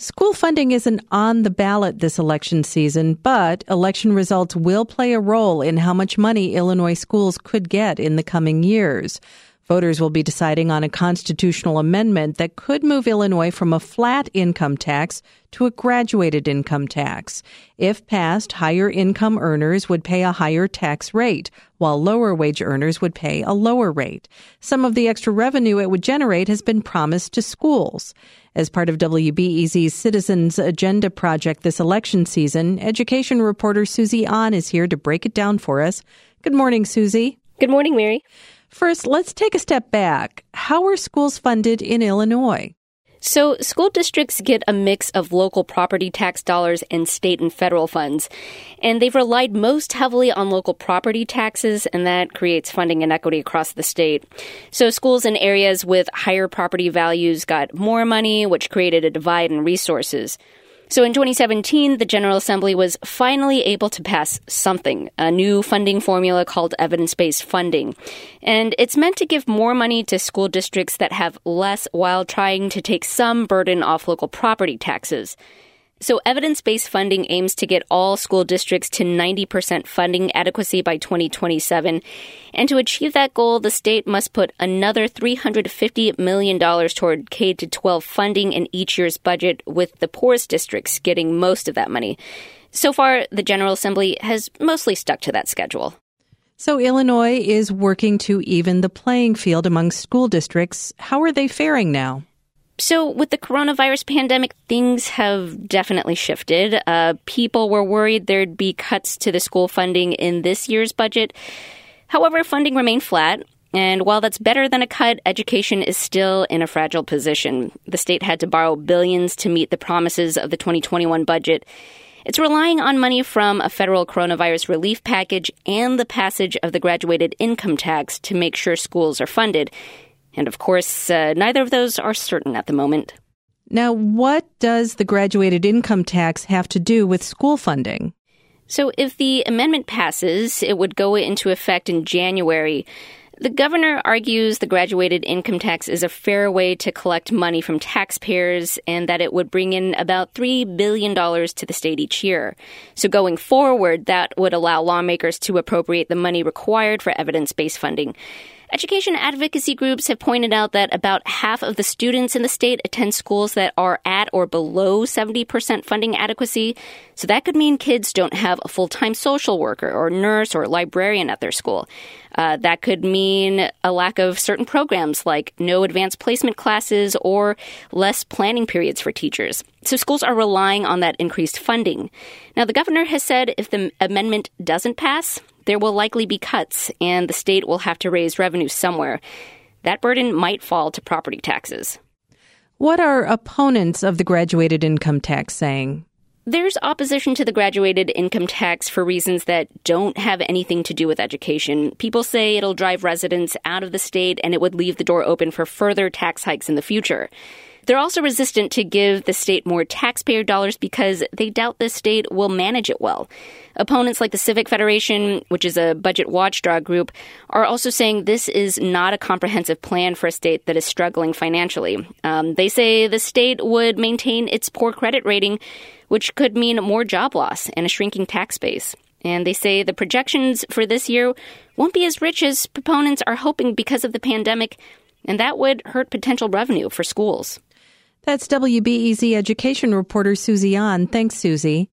School funding isn't on the ballot this election season, but election results will play a role in how much money Illinois schools could get in the coming years. Voters will be deciding on a constitutional amendment that could move Illinois from a flat income tax to a graduated income tax. If passed, higher income earners would pay a higher tax rate, while lower wage earners would pay a lower rate. Some of the extra revenue it would generate has been promised to schools. As part of WBEZ's Citizens Agenda project this election season, education reporter Susie An is here to break it down for us. Good morning, Susie. Good morning, Mary. First, let's take a step back. How are schools funded in Illinois? So, school districts get a mix of local property tax dollars and state and federal funds. And they've relied most heavily on local property taxes, and that creates funding inequity across the state. So, schools in areas with higher property values got more money, which created a divide in resources. So in 2017, the General Assembly was finally able to pass something, a new funding formula called evidence based funding. And it's meant to give more money to school districts that have less while trying to take some burden off local property taxes. So, evidence based funding aims to get all school districts to 90% funding adequacy by 2027. And to achieve that goal, the state must put another $350 million toward K 12 funding in each year's budget, with the poorest districts getting most of that money. So far, the General Assembly has mostly stuck to that schedule. So, Illinois is working to even the playing field among school districts. How are they faring now? So, with the coronavirus pandemic, things have definitely shifted. Uh, people were worried there'd be cuts to the school funding in this year's budget. However, funding remained flat. And while that's better than a cut, education is still in a fragile position. The state had to borrow billions to meet the promises of the 2021 budget. It's relying on money from a federal coronavirus relief package and the passage of the graduated income tax to make sure schools are funded. And of course, uh, neither of those are certain at the moment. Now, what does the graduated income tax have to do with school funding? So, if the amendment passes, it would go into effect in January. The governor argues the graduated income tax is a fair way to collect money from taxpayers and that it would bring in about $3 billion to the state each year. So going forward, that would allow lawmakers to appropriate the money required for evidence based funding. Education advocacy groups have pointed out that about half of the students in the state attend schools that are at or below 70% funding adequacy. So that could mean kids don't have a full time social worker or nurse or librarian at their school. Uh, that could mean a lack of certain programs like no advanced placement classes or less planning periods for teachers. So schools are relying on that increased funding. Now, the governor has said if the amendment doesn't pass, there will likely be cuts, and the state will have to raise revenue somewhere. That burden might fall to property taxes. What are opponents of the graduated income tax saying? There's opposition to the graduated income tax for reasons that don't have anything to do with education. People say it'll drive residents out of the state and it would leave the door open for further tax hikes in the future. They're also resistant to give the state more taxpayer dollars because they doubt the state will manage it well. Opponents like the Civic Federation, which is a budget watchdog group, are also saying this is not a comprehensive plan for a state that is struggling financially. Um, they say the state would maintain its poor credit rating, which could mean more job loss and a shrinking tax base. And they say the projections for this year won't be as rich as proponents are hoping because of the pandemic, and that would hurt potential revenue for schools. That's WBEZ education reporter Susie An. Thanks, Susie.